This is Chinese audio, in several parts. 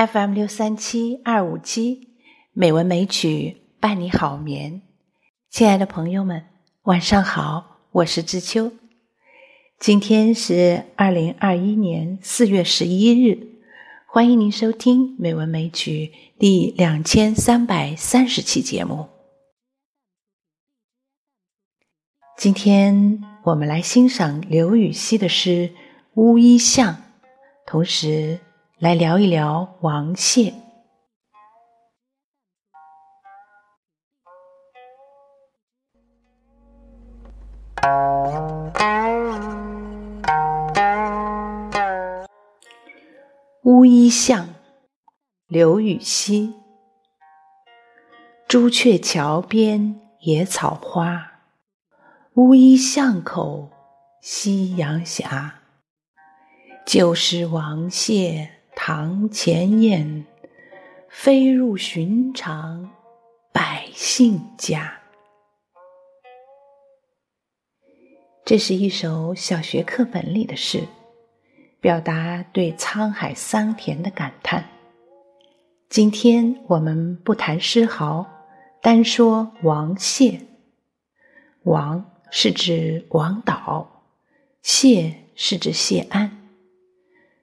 FM 六三七二五七，美文美曲伴你好眠。亲爱的朋友们，晚上好，我是知秋。今天是二零二一年四月十一日，欢迎您收听美文美曲第两千三百三十期节目。今天我们来欣赏刘禹锡的诗《乌衣巷》，同时。来聊一聊王谢。乌衣巷，刘禹锡。朱雀桥边野草花，乌衣巷口夕阳斜。旧时王谢。堂前燕，飞入寻常百姓家。这是一首小学课本里的诗，表达对沧海桑田的感叹。今天我们不谈诗豪，单说王谢。王是指王导，谢是指谢安。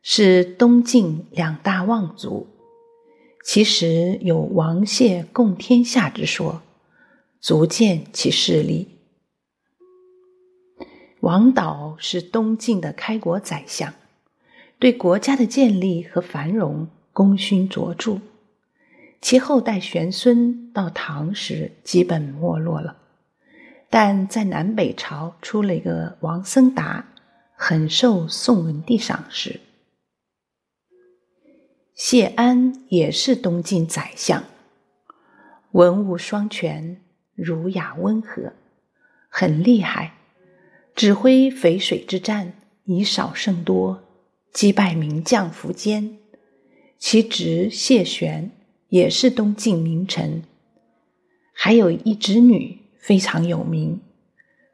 是东晋两大望族，其实有王谢共天下之说，足见其势力。王导是东晋的开国宰相，对国家的建立和繁荣功勋卓著。其后代玄孙到唐时基本没落了，但在南北朝出了一个王僧达，很受宋文帝赏识。谢安也是东晋宰相，文武双全，儒雅温和，很厉害。指挥淝水之战，以少胜多，击败名将苻坚。其侄谢玄也是东晋名臣，还有一侄女非常有名，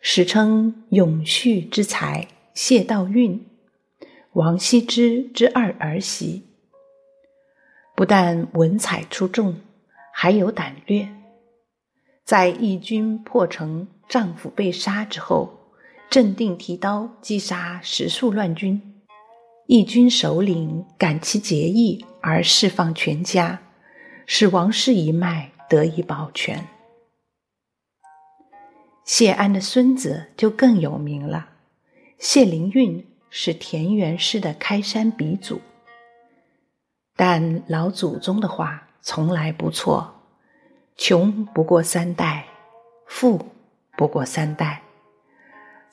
史称永续之才谢道韫，王羲之之二儿媳。不但文采出众，还有胆略。在义军破城、丈夫被杀之后，镇定提刀击杀十数乱军，义军首领感其节义而释放全家，使王氏一脉得以保全。谢安的孙子就更有名了，谢灵运是田园诗的开山鼻祖。但老祖宗的话从来不错：“穷不过三代，富不过三代。”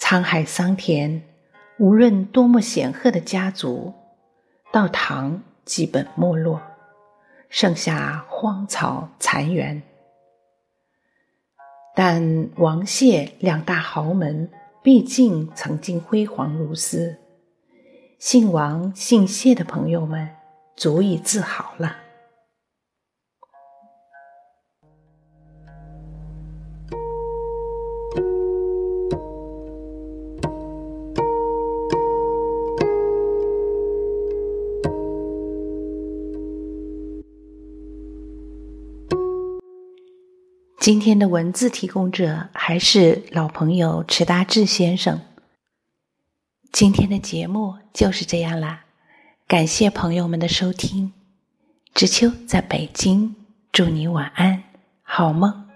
沧海桑田，无论多么显赫的家族，到唐基本没落，剩下荒草残垣。但王谢两大豪门，毕竟曾经辉煌如斯。姓王、姓谢的朋友们。足以自豪了。今天的文字提供者还是老朋友池大志先生。今天的节目就是这样啦。感谢朋友们的收听，知秋在北京，祝你晚安，好梦。